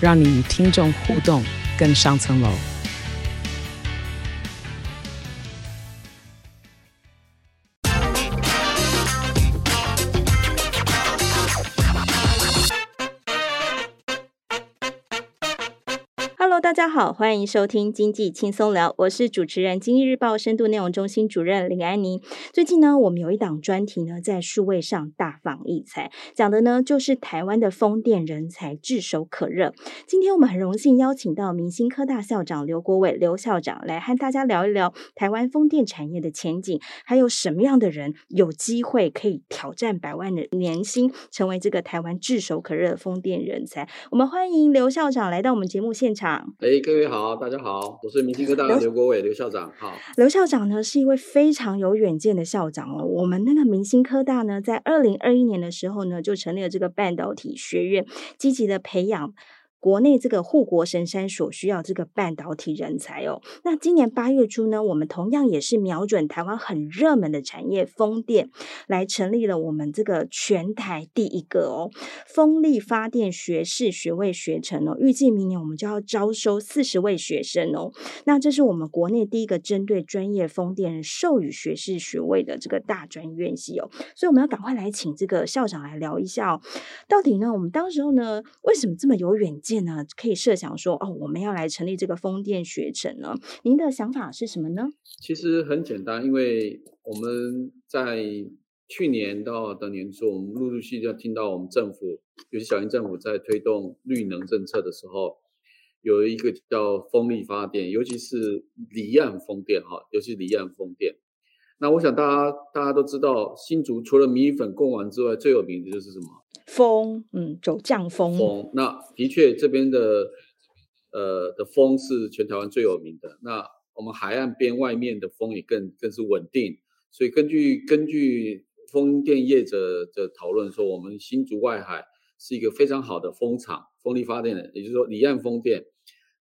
让你与听众互动更上层楼。大家好，欢迎收听经济轻松聊，我是主持人，经济日报深度内容中心主任林安妮。最近呢，我们有一档专题呢，在数位上大放异彩，讲的呢就是台湾的风电人才炙手可热。今天我们很荣幸邀请到明星科大校长刘国伟刘校长来和大家聊一聊台湾风电产业的前景，还有什么样的人有机会可以挑战百万的年薪，成为这个台湾炙手可热的风电人才。我们欢迎刘校长来到我们节目现场。哎，各位好，大家好，我是明星科大的刘国伟刘校长。好，刘校长呢是一位非常有远见的校长哦。我们那个明星科大呢，在二零二一年的时候呢，就成立了这个半导体学院，积极的培养。国内这个护国神山所需要这个半导体人才哦，那今年八月初呢，我们同样也是瞄准台湾很热门的产业风电，来成立了我们这个全台第一个哦。风力发电学士学位学程哦，预计明年我们就要招收四十位学生哦。那这是我们国内第一个针对专业风电授予学士学位的这个大专院系哦，所以我们要赶快来请这个校长来聊一下哦，到底呢，我们当时候呢，为什么这么有远见建呢？可以设想说，哦，我们要来成立这个风电学城呢？您的想法是什么呢？其实很简单，因为我们在去年到的年初，我们陆陆续续就听到我们政府，尤其小英政府在推动绿能政策的时候，有一个叫风力发电，尤其是离岸风电哈，尤其离岸风电。那我想大家大家都知道，新竹除了米粉贡丸之外，最有名的就是什么？风，嗯，走降风。风，那的确这边的，呃，的风是全台湾最有名的。那我们海岸边外面的风也更更是稳定。所以根据根据风电业者的讨论说，我们新竹外海是一个非常好的风场，风力发电的，也就是说离岸风电。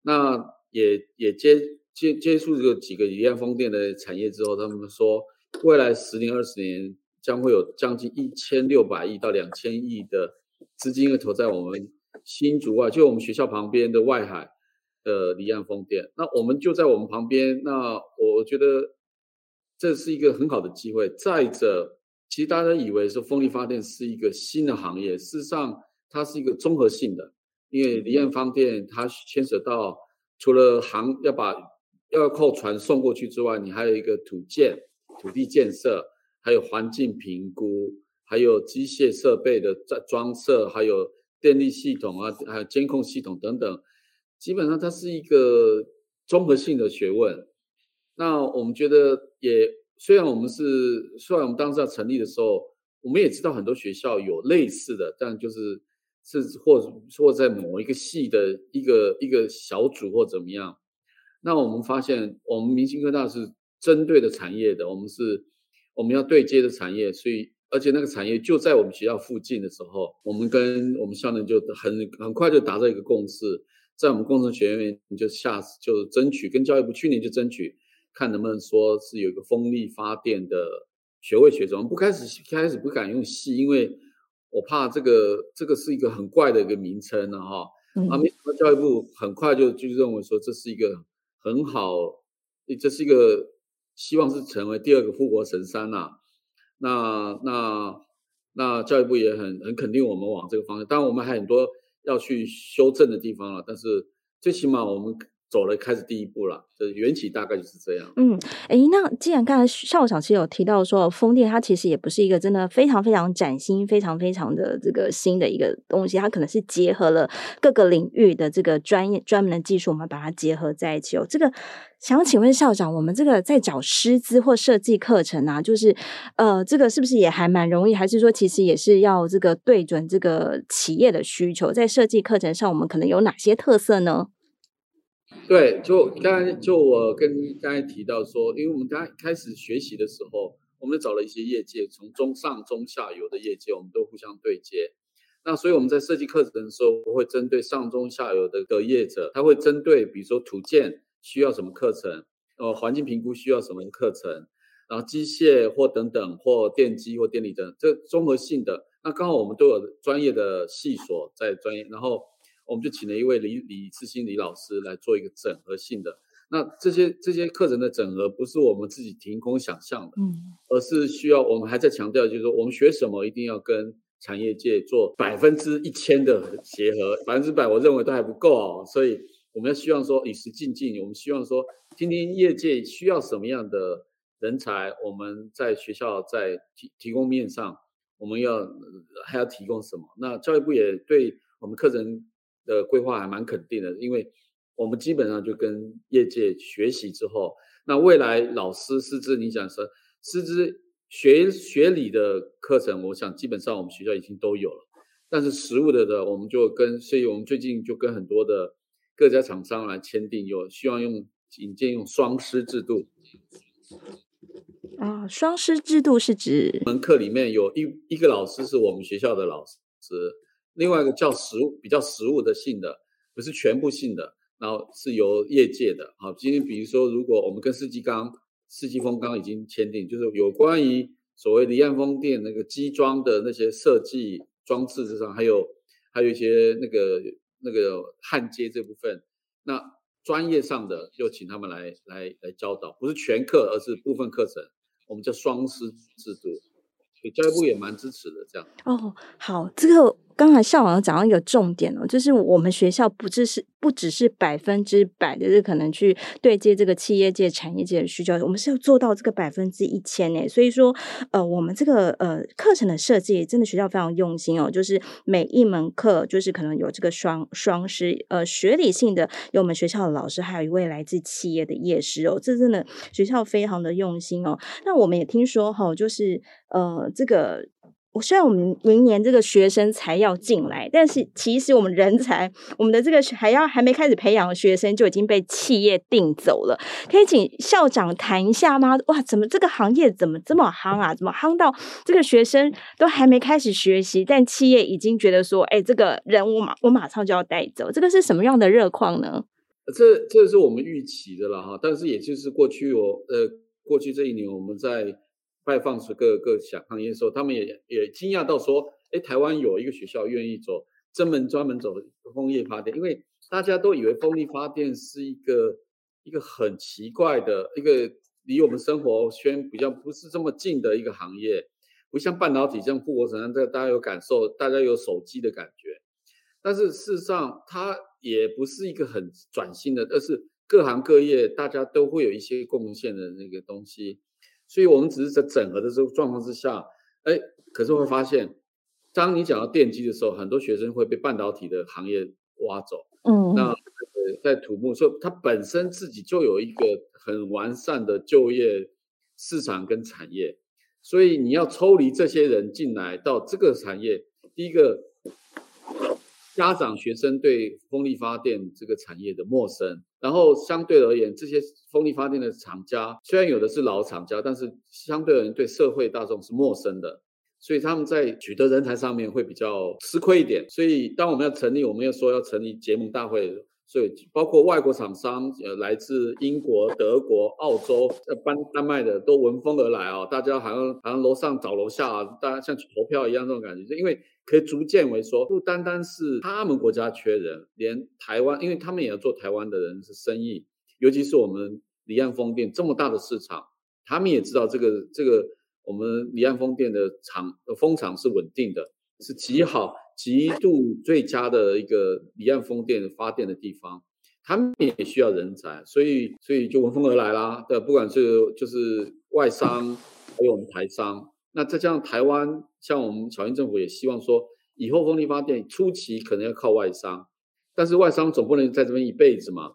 那也也接。接接触这个几个离岸风电的产业之后，他们说未来十年二十年将会有将近一千六百亿到两千亿的资金会投在我们新竹外，就我们学校旁边的外海的离岸风电。那我们就在我们旁边，那我觉得这是一个很好的机会。再者，其实大家以为说风力发电是一个新的行业，事实上它是一个综合性的，因为离岸风电它牵扯到除了航要把要靠船送过去之外，你还有一个土建、土地建设，还有环境评估，还有机械设备的装装设，还有电力系统啊，还有监控系统等等。基本上它是一个综合性的学问。那我们觉得也，虽然我们是，虽然我们当时要成立的时候，我们也知道很多学校有类似的，但就是是或或在某一个系的一个一个小组或怎么样。那我们发现，我们明星科大是针对的产业的，我们是我们要对接的产业，所以而且那个产业就在我们学校附近的时候，我们跟我们校内就很很快就达到一个共识，在我们工程学院就下就争取跟教育部去年就争取，看能不能说是有一个风力发电的学位学程。我们不开始开始不敢用系，因为我怕这个这个是一个很怪的一个名称呢哈。啊，没想到教育部很快就就认为说这是一个。很好，这是一个希望是成为第二个护国神山呐、那那那教育部也很很肯定我们往这个方向，当然我们还很多要去修正的地方了。但是最起码我们走了开始第一步了，就是缘起大概就是这样。嗯，哎，那既然刚才校长其实有提到说，风电它其实也不是一个真的非常非常崭新、非常非常的这个新的一个东西，它可能是结合了各个领域的这个专业专门的技术，我们把它结合在一起哦。这个想请问校长，我们这个在找师资或设计课程啊，就是呃，这个是不是也还蛮容易？还是说其实也是要这个对准这个企业的需求，在设计课程上，我们可能有哪些特色呢？对，就刚才就我跟刚才提到说，因为我们刚开始学习的时候，我们找了一些业界，从中上中下游的业界，我们都互相对接。那所以我们在设计课程的时候，我会针对上中下游的的业者，他会针对比如说土建需要什么课程，呃，环境评估需要什么课程，然后机械或等等或电机或电力等，这综合性的。那刚好我们都有专业的系所在专业，然后。我们就请了一位李李志新李老师来做一个整合性的。那这些这些课程的整合不是我们自己凭空想象的，嗯，而是需要我们还在强调，就是说我们学什么一定要跟产业界做百分之一千的结合，百分之百我认为都还不够哦。所以我们要希望说与时俱进，我们希望说听听业界需要什么样的人才，我们在学校在提提供面上，我们要还要提供什么？那教育部也对我们课程。的规划还蛮肯定的，因为我们基本上就跟业界学习之后，那未来老师师资，你讲说师资学学理的课程，我想基本上我们学校已经都有了，但是实物的的，我们就跟，所以我们最近就跟很多的各家厂商来签订，有希望用引荐用双师制度。啊，双师制度是指门课里面有一一个老师是我们学校的老师。另外一个叫实物比较实物的性的，不是全部性的，然后是由业界的。好，今天比如说，如果我们跟世纪钢、世纪风钢已经签订，就是有关于所谓离岸风电那个机装的那些设计装置之上，还有还有一些那个那个焊接这部分，那专业上的就请他们来来来教导，不是全课，而是部分课程，我们叫双师制度，所以教育部也蛮支持的，这样。哦，好，这个。刚才校长讲到一个重点哦，就是我们学校不只是不只是百分之百的，是可能去对接这个企业界、产业界的需求，我们是要做到这个百分之一千诶。所以说，呃，我们这个呃课程的设计真的学校非常用心哦，就是每一门课就是可能有这个双双师，呃，学理性的有我们学校的老师，还有一位来自企业的业师哦，这真的学校非常的用心哦。那我们也听说哈、哦，就是呃这个。虽然我们明年这个学生才要进来，但是其实我们人才，我们的这个还要还没开始培养的学生就已经被企业订走了。可以请校长谈一下吗？哇，怎么这个行业怎么这么夯啊？怎么夯到这个学生都还没开始学习，但企业已经觉得说，哎，这个人我马我马上就要带走，这个是什么样的热况呢？这这是我们预期的了哈，但是也就是过去我呃过去这一年我们在。拜访是各个各小行业的时候，他们也也惊讶到说：“哎，台湾有一个学校愿意走专门专门走风力发电，因为大家都以为风力发电是一个一个很奇怪的一个离我们生活圈比较不是这么近的一个行业，不像半导体这样护国神山，这个大家有感受，大家有手机的感觉。但是事实上，它也不是一个很转型的，而是各行各业大家都会有一些贡献的那个东西。”所以，我们只是在整合的这个状况之下，哎，可是会发现，当你讲到电机的时候，很多学生会被半导体的行业挖走。嗯，那在土木，所以它本身自己就有一个很完善的就业市场跟产业，所以你要抽离这些人进来到这个产业，第一个。家长、学生对风力发电这个产业的陌生，然后相对而言，这些风力发电的厂家虽然有的是老厂家，但是相对而言对社会大众是陌生的，所以他们在取得人才上面会比较吃亏一点。所以当我们要成立，我们要说要成立结盟大会。所以，包括外国厂商，呃，来自英国、德国、澳洲、呃，丹丹麦的都闻风而来啊！大家好像好像楼上找楼下啊，大家像投票一样这种感觉，就因为可以逐渐为说，不单单是他们国家缺人，连台湾，因为他们也要做台湾的人是生意，尤其是我们离岸风电这么大的市场，他们也知道这个这个我们离岸风电的场风场是稳定的，是极好。极度最佳的一个离岸风电发电的地方，他们也需要人才，所以所以就闻风而来啦。对，不管是就是外商，还有我们台商，那再加上台湾，像我们小英政府也希望说，以后风力发电初期可能要靠外商，但是外商总不能在这边一辈子嘛。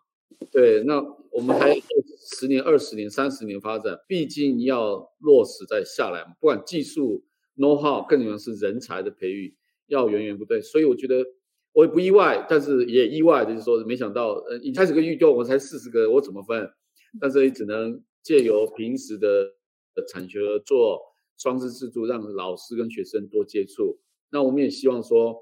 对，那我们还十年、二十年、三十年发展，毕竟要落实再下来。不管技术 know how，更重要是人才的培育，要源源不断。所以我觉得我也不意外，但是也意外，就是说没想到，呃，一开始个预购我才四十个，我怎么分？但是也只能借由平时的产学合作、双师制度，让老师跟学生多接触。那我们也希望说，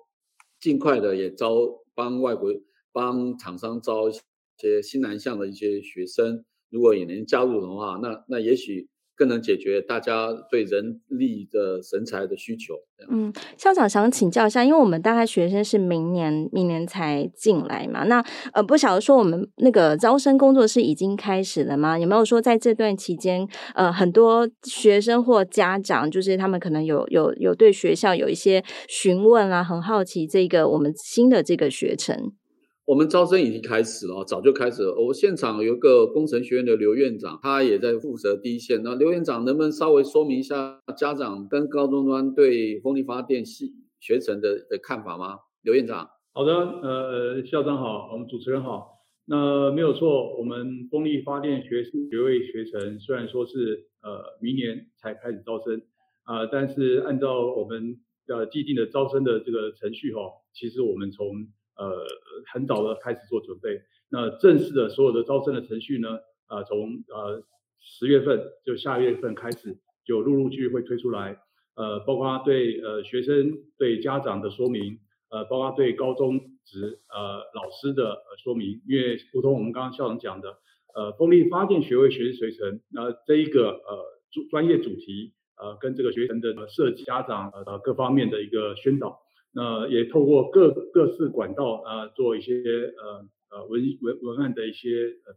尽快的也招帮外国帮厂商招一些新南向的一些学生，如果也能加入的话，那那也许。更能解决大家对人力的人才的需求。嗯，校长想请教一下，因为我们大概学生是明年明年才进来嘛，那呃不晓得说我们那个招生工作是已经开始了吗？有没有说在这段期间，呃，很多学生或家长就是他们可能有有有对学校有一些询问啊，很好奇这个我们新的这个学程。我们招生已经开始了，早就开始了。我现场有一个工程学院的刘院长，他也在负责第一线。那刘院长能不能稍微说明一下家长跟高中端对风力发电系学程的的看法吗？刘院长，好的，呃，校长好，我们主持人好。那没有错，我们风力发电学学位学程虽然说是呃明年才开始招生啊，但是按照我们呃既定的招生的这个程序哈，其实我们从呃，很早的开始做准备。那正式的所有的招生的程序呢，呃，从呃十月份就下月份开始，就陆陆续续会推出来。呃，包括对呃学生、对家长的说明，呃，包括对高中职呃老师的说明。因为如同我们刚刚校长讲的，呃，风力发电学位学习学程，那、呃、这一个呃主专业主题，呃，跟这个学生的设计、家长呃各方面的一个宣导。那也透过各各式管道啊，做一些呃呃文文文案的一些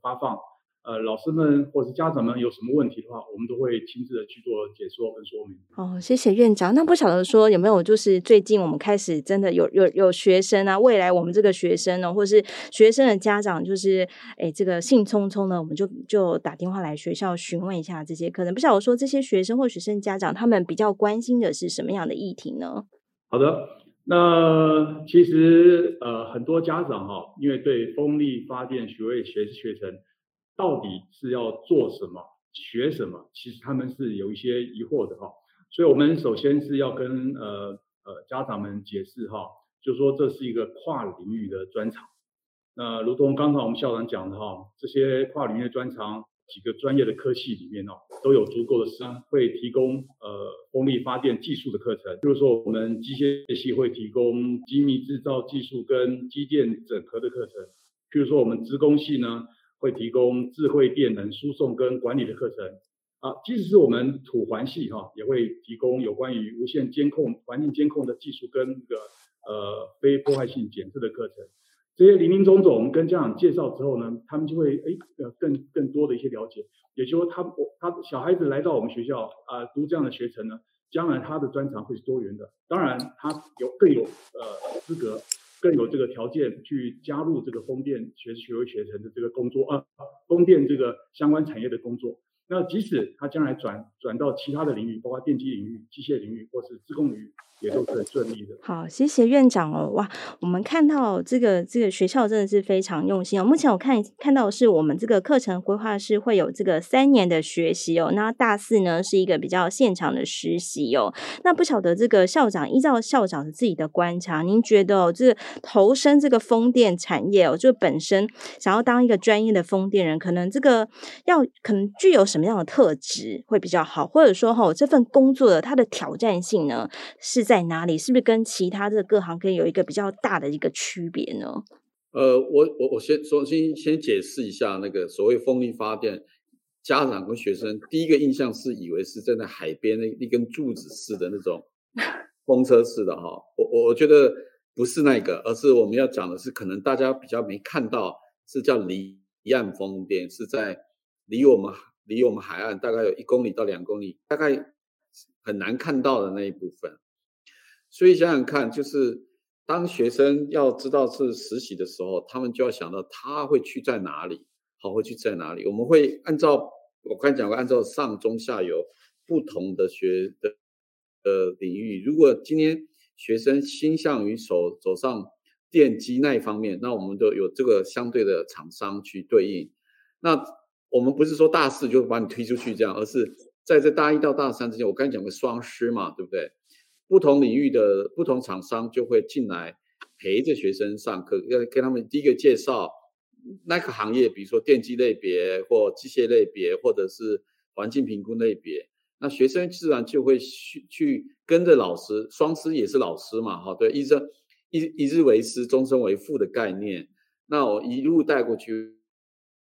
发放，呃，老师们或是家长们有什么问题的话，我们都会亲自的去做解说跟说明。哦，谢谢院长。那不晓得说有没有就是最近我们开始真的有有有学生啊，未来我们这个学生呢，或是学生的家长，就是哎这个兴冲冲的，我们就就打电话来学校询问一下这些可能不晓得说这些学生或学生家长他们比较关心的是什么样的议题呢？好的。那其实呃很多家长哈，因为对风力发电学位学学程到底是要做什么、学什么，其实他们是有一些疑惑的哈。所以我们首先是要跟呃呃家长们解释哈，就说这是一个跨领域的专长。那如同刚才我们校长讲的哈，这些跨领域的专长。几个专业的科系里面哦，都有足够的师会提供呃风力发电技术的课程。比如说，我们机械系会提供精密制造技术跟机电整合的课程。譬如说，我们资工系呢会提供智慧电能输送跟管理的课程。啊，即使是我们土环系哈，也会提供有关于无线监控、环境监控的技术跟这个呃非破坏性检测的课程。这些林林总总，我们跟家长介绍之后呢，他们就会诶呃更更多的一些了解，也就是说他我他小孩子来到我们学校啊、读这样的学程呢，将来他的专长会是多元的，当然他有更有呃资格，更有这个条件去加入这个风电学学位学程的这个工作啊，风电这个相关产业的工作。那即使他将来转转到其他的领域，包括电机领域、机械领域或是自工领域，也都是很顺利的。好，谢谢院长哦。哇，我们看到这个这个学校真的是非常用心哦。目前我看看到的是我们这个课程规划是会有这个三年的学习哦。那大四呢是一个比较现场的实习哦。那不晓得这个校长依照校长自己的观察，您觉得哦，就是投身这个风电产业哦，就本身想要当一个专业的风电人，可能这个要可能具有什么样的特质会比较好，或者说哈、这份工作的它的挑战性呢是在？在哪里？是不是跟其他的各行可以有一个比较大的一个区别呢？呃，我我我先首先先解释一下那个所谓风力发电，家长跟学生第一个印象是以为是站在海边那一根柱子似的那种 风车似的哈，我我我觉得不是那个，而是我们要讲的是可能大家比较没看到，是叫离岸风电，是在离我们离我们海岸大概有一公里到两公里，大概很难看到的那一部分。所以想想看，就是当学生要知道是实习的时候，他们就要想到他会去在哪里，好，会去在哪里。我们会按照我刚才讲过，按照上中下游不同的学的呃领域。如果今天学生倾向于走走上电机那一方面，那我们就有这个相对的厂商去对应。那我们不是说大四就把你推出去这样，而是在这大一到大三之间，我刚才讲过双师嘛，对不对？不同领域的不同厂商就会进来陪着学生上课，要跟他们第一个介绍那个行业，比如说电机类别或机械类别，或者是环境评估类别。那学生自然就会去去跟着老师，双师也是老师嘛，哈，对，一生一一日为师，终身为父的概念。那我一路带过去，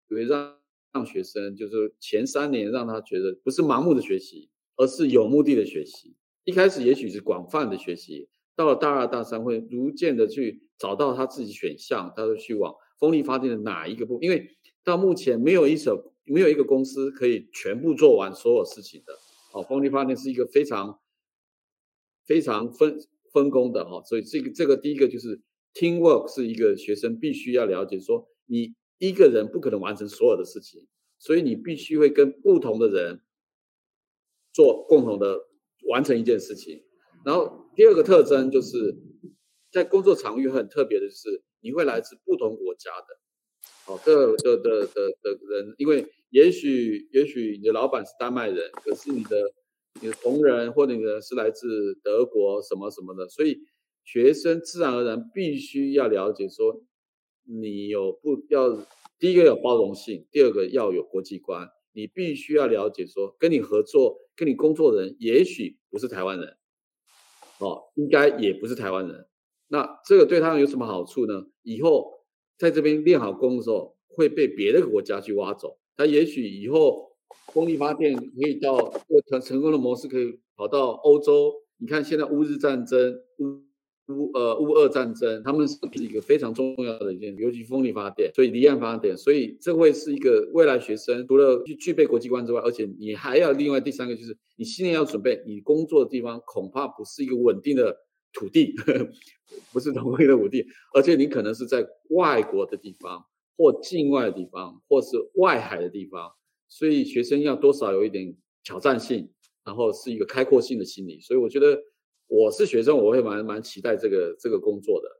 会让让学生就是前三年让他觉得不是盲目的学习，而是有目的的学习。一开始也许是广泛的学习，到了大二大三会逐渐的去找到他自己选项，他就去往风力发电的哪一个部？因为到目前没有一所没有一个公司可以全部做完所有事情的。哦，风力发电是一个非常非常分分工的哈，所以这个这个第一个就是 teamwork 是一个学生必须要了解，说你一个人不可能完成所有的事情，所以你必须会跟不同的人做共同的。完成一件事情，然后第二个特征就是在工作场域很特别的就是你会来自不同国家的，哦，的的的的的人，因为也许也许你的老板是丹麦人，可是你的你的同仁或者你的是来自德国什么什么的，所以学生自然而然必须要了解说，你有不要第一个有包容性，第二个要有国际观。你必须要了解说，跟你合作、跟你工作的人，也许不是台湾人，哦，应该也不是台湾人。那这个对他们有什么好处呢？以后在这边练好功的时候，会被别的国家去挖走。他也许以后风力发电可以到成成功的模式，可以跑到欧洲。你看现在乌日战争，乌。乌呃乌俄战争，他们是一个非常重要的一件，尤其风力发电，所以离岸发电，所以这会是一个未来学生除了具具备国际观之外，而且你还要另外第三个就是你心里要准备，你工作的地方恐怕不是一个稳定的土地，呵 呵不是同一个土地，而且你可能是在外国的地方或境外的地方，或是外海的地方，所以学生要多少有一点挑战性，然后是一个开阔性的心理，所以我觉得。我是学生，我会蛮蛮期待这个这个工作的。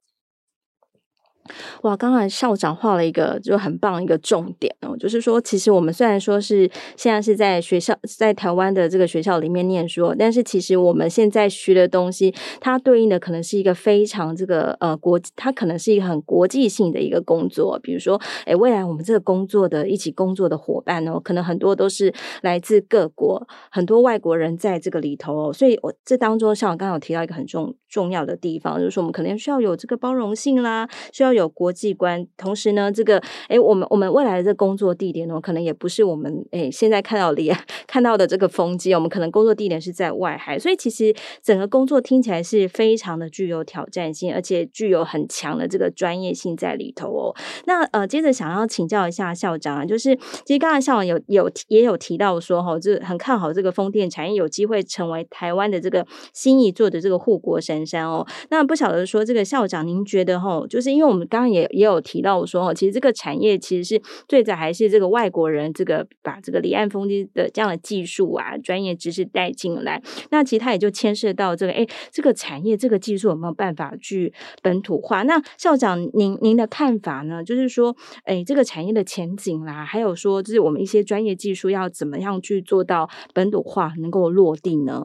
哇，刚才校长画了一个就很棒一个重点哦，就是说，其实我们虽然说是现在是在学校，在台湾的这个学校里面念书，但是其实我们现在学的东西，它对应的可能是一个非常这个呃国，它可能是一个很国际性的一个工作。比如说，诶，未来我们这个工作的一起工作的伙伴哦，可能很多都是来自各国，很多外国人在这个里头哦，所以我这当中，像我刚刚有提到一个很重重要的地方，就是说我们可能需要有这个包容性啦，需要有。国际观，同时呢，这个诶，我们我们未来的这工作地点呢，可能也不是我们诶现在看到的 看到的这个风机，我们可能工作地点是在外海，所以其实整个工作听起来是非常的具有挑战性，而且具有很强的这个专业性在里头哦。那呃，接着想要请教一下校长啊，就是其实刚才校长有有也有提到说哈，就很看好这个风电产业有机会成为台湾的这个新一座的这个护国神山哦。那不晓得说这个校长您觉得哈，就是因为我们。刚刚也也有提到说，其实这个产业其实是最早还是这个外国人这个把这个离岸风机的这样的技术啊、专业知识带进来。那其实它也就牵涉到这个，哎，这个产业这个技术有没有办法去本土化？那校长您您的看法呢？就是说，哎，这个产业的前景啦，还有说，就是我们一些专业技术要怎么样去做到本土化，能够落地呢？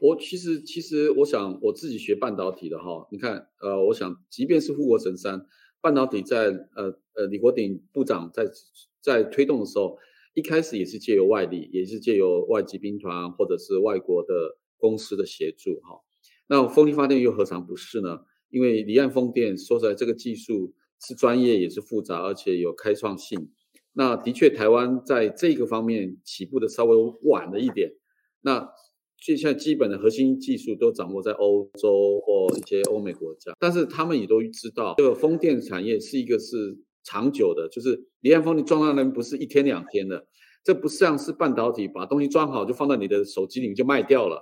我其实其实我想我自己学半导体的哈，你看呃，我想即便是护国神山，半导体在呃呃李国鼎部长在在推动的时候，一开始也是借由外力，也是借由外籍兵团或者是外国的公司的协助哈。那风力发电又何尝不是呢？因为离岸风电说实在，这个技术是专业也是复杂，而且有开创性。那的确台湾在这个方面起步的稍微晚了一点。那就像基本的核心技术都掌握在欧洲或一些欧美国家，但是他们也都知道，这个风电产业是一个是长久的，就是离岸风电装上来不是一天两天的，这不像是半导体把东西装好就放在你的手机里面就卖掉了，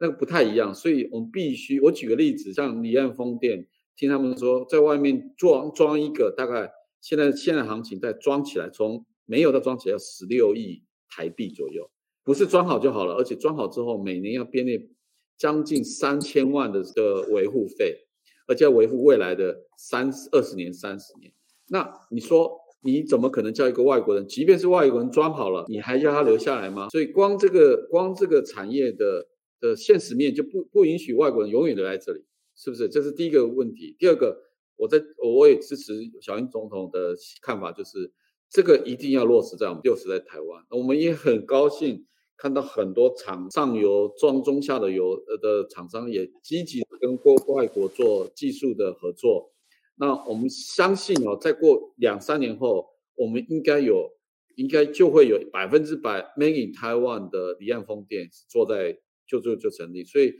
那个不太一样，所以我们必须，我举个例子，像离岸风电，听他们说，在外面装装一个，大概现在现在行情在装起来，从没有到装起来要十六亿台币左右，不是装好就好了，而且装好之后每年要编列将近三千万的这个维护费，而且要维护未来的三十二十年、三十年。那你说你怎么可能叫一个外国人，即便是外国人装好了，你还要他留下来吗？所以光这个光这个产业的的现实面就不不允许外国人永远留在这里，是不是？这是第一个问题。第二个，我在我也支持小英总统的看法，就是这个一定要落实在我们落实在台湾。我们也很高兴。看到很多厂上游、中中下的游的厂商也积极跟国外国做技术的合作。那我们相信哦，再过两三年后，我们应该有，应该就会有百分之百 Made in Taiwan 的离岸风电做在就就就成立。所以，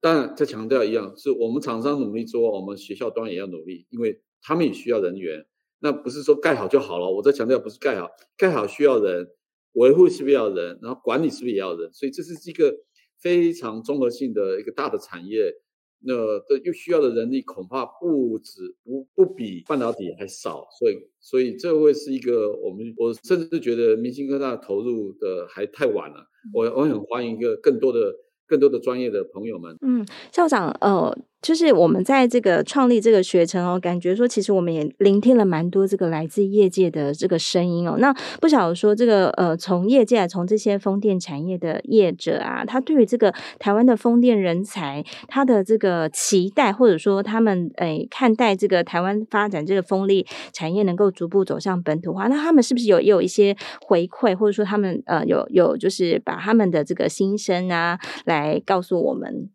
当然再强调一样，是我们厂商努力之外，我们学校端也要努力，因为他们也需要人员。那不是说盖好就好了。我在强调，不是盖好，盖好需要人。维护是不是要人，然后管理是不是也要人？所以这是一个非常综合性的一个大的产业，那这又需要的人力恐怕不止不不比半导体还少，所以所以这会是一个我们我甚至觉得明星科大投入的还太晚了，我我很欢迎一个更多的更多的专业的朋友们。嗯，校长，呃。就是我们在这个创立这个学程哦，感觉说其实我们也聆听了蛮多这个来自业界的这个声音哦。那不晓得说这个呃，从业界从这些风电产业的业者啊，他对于这个台湾的风电人才，他的这个期待，或者说他们诶、哎、看待这个台湾发展这个风力产业能够逐步走向本土化，那他们是不是有也有一些回馈，或者说他们呃有有就是把他们的这个心声啊来告诉我们？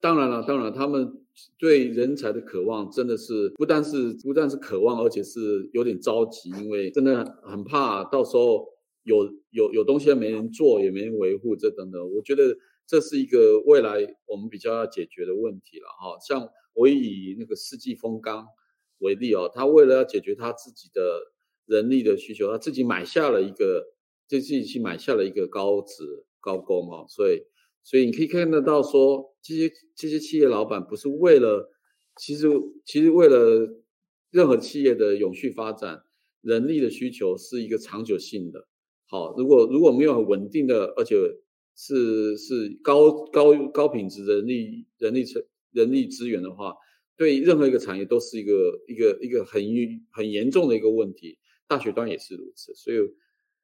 当然了，当然，他们对人才的渴望真的是不但是不但是渴望，而且是有点着急，因为真的很怕到时候有有有东西没人做，也没人维护，这等等。我觉得这是一个未来我们比较要解决的问题了哈。像我以那个世纪风钢为例哦，他为了要解决他自己的人力的需求，他自己买下了一个，就自己去买下了一个高职高工哦，所以。所以你可以看得到说，这些这些企业老板不是为了，其实其实为了任何企业的永续发展，人力的需求是一个长久性的。好，如果如果没有很稳定的，而且是是高高高品质人力人力成人力资源的话，对任何一个产业都是一个一个一个很很严重的一个问题。大学端也是如此，所以。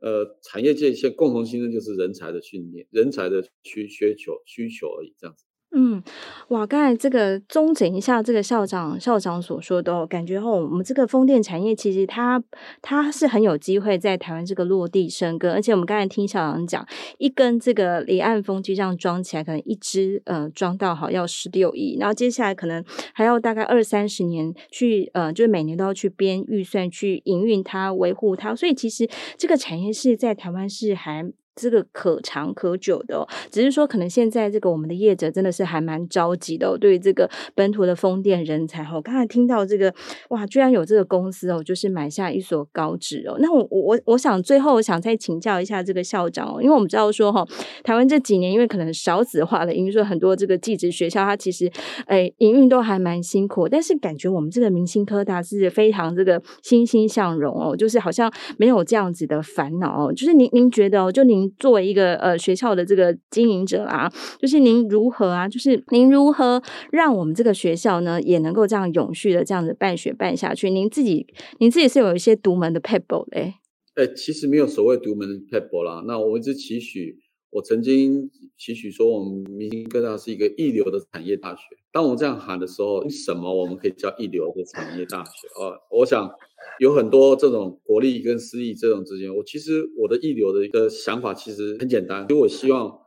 呃，产业界一些共同心声就是人才的训练，人才的需需求需求而已，这样子。嗯，哇，刚才这个中整一下这个校长校长所说的，哦，感觉哦我们这个风电产业其实它它是很有机会在台湾这个落地生根，而且我们刚才听校长讲，一根这个离岸风机这样装起来，可能一支呃装到好要十六亿，然后接下来可能还要大概二三十年去呃，就是每年都要去编预算去营运它维护它，所以其实这个产业是在台湾是还。这个可长可久的哦，只是说可能现在这个我们的业者真的是还蛮着急的哦，对于这个本土的风电人才哦，刚才听到这个哇，居然有这个公司哦，就是买下一所高职哦。那我我我想最后我想再请教一下这个校长哦，因为我们知道说哈，台湾这几年因为可能少子化的因素，很多这个技职学校它其实诶营运都还蛮辛苦，但是感觉我们这个明星科大是非常这个欣欣向荣哦，就是好像没有这样子的烦恼哦，就是您您觉得哦，就您。作为一个呃学校的这个经营者啊，就是您如何啊？就是您如何让我们这个学校呢，也能够这样永续的这样子办学办下去？您自己您自己是有一些独门的撇步嘞？哎，其实没有所谓独门的撇步啦。那我一直期许，我曾经期许说，我们明新科大是一个一流的产业大学。当我这样喊的时候，什么我们可以叫一流的产业大学啊？我想。有很多这种国立跟私立这种之间，我其实我的一流的一个想法其实很简单，因为我希望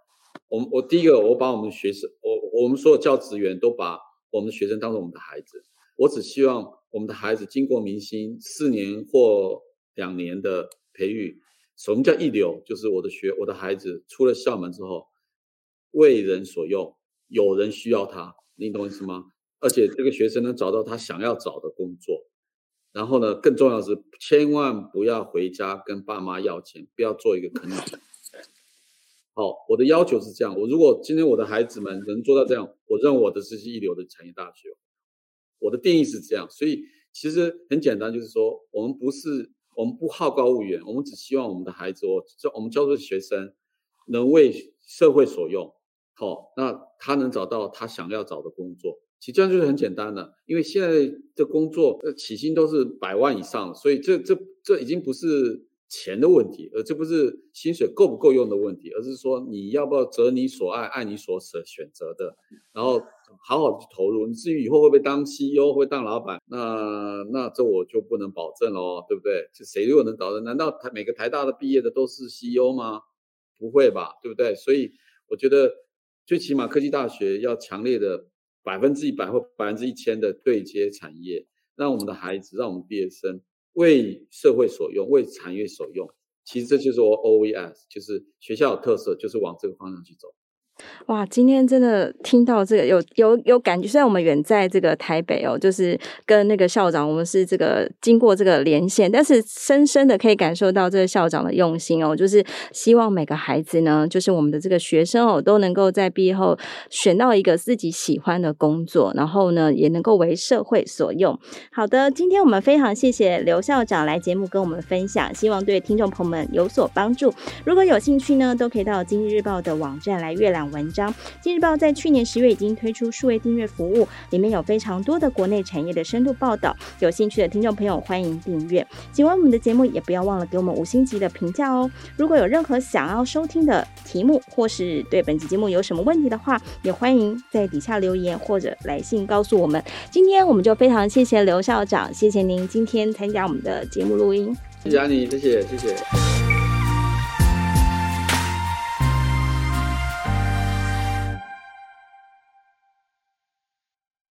我们我第一个我把我们学生，我我们所有教职员都把我们的学生当做我们的孩子，我只希望我们的孩子经过明星四年或两年的培育，什么叫一流？就是我的学我的孩子出了校门之后为人所用，有人需要他，你懂我意思吗？而且这个学生能找到他想要找的工作。然后呢，更重要的是，千万不要回家跟爸妈要钱，不要做一个坑钱。好，我的要求是这样：我如果今天我的孩子们能做到这样，我认为我的是一流的产业大学。我的定义是这样，所以其实很简单，就是说我们不是我们不好高骛远，我们只希望我们的孩子，我教我们教出的学生能为社会所用，好，那他能找到他想要找的工作。其实这样就是很简单的，因为现在的工作呃起薪都是百万以上，所以这这这已经不是钱的问题，而这不是薪水够不够用的问题，而是说你要不要择你所爱，爱你所舍选择的，然后好好去投入。你至于以后会不会当 CEO，会当老板，那那这我就不能保证喽，对不对？就谁又能保证？难道台每个台大的毕业的都是 CEO 吗？不会吧，对不对？所以我觉得最起码科技大学要强烈的。百分之一百或百分之一千的对接产业，让我们的孩子，让我们毕业生为社会所用，为产业所用。其实这就是我 OVS，就是学校有特色，就是往这个方向去走。哇，今天真的听到这个有有有感觉。虽然我们远在这个台北哦，就是跟那个校长，我们是这个经过这个连线，但是深深的可以感受到这个校长的用心哦，就是希望每个孩子呢，就是我们的这个学生哦，都能够在毕业后选到一个自己喜欢的工作，然后呢，也能够为社会所用。好的，今天我们非常谢谢刘校长来节目跟我们分享，希望对听众朋友们有所帮助。如果有兴趣呢，都可以到今日日报的网站来阅览。文章，今日报在去年十月已经推出数位订阅服务，里面有非常多的国内产业的深度报道。有兴趣的听众朋友，欢迎订阅。喜欢我们的节目，也不要忘了给我们五星级的评价哦。如果有任何想要收听的题目，或是对本期节目有什么问题的话，也欢迎在底下留言或者来信告诉我们。今天我们就非常谢谢刘校长，谢谢您今天参加我们的节目录音。谢谢你，谢谢谢谢。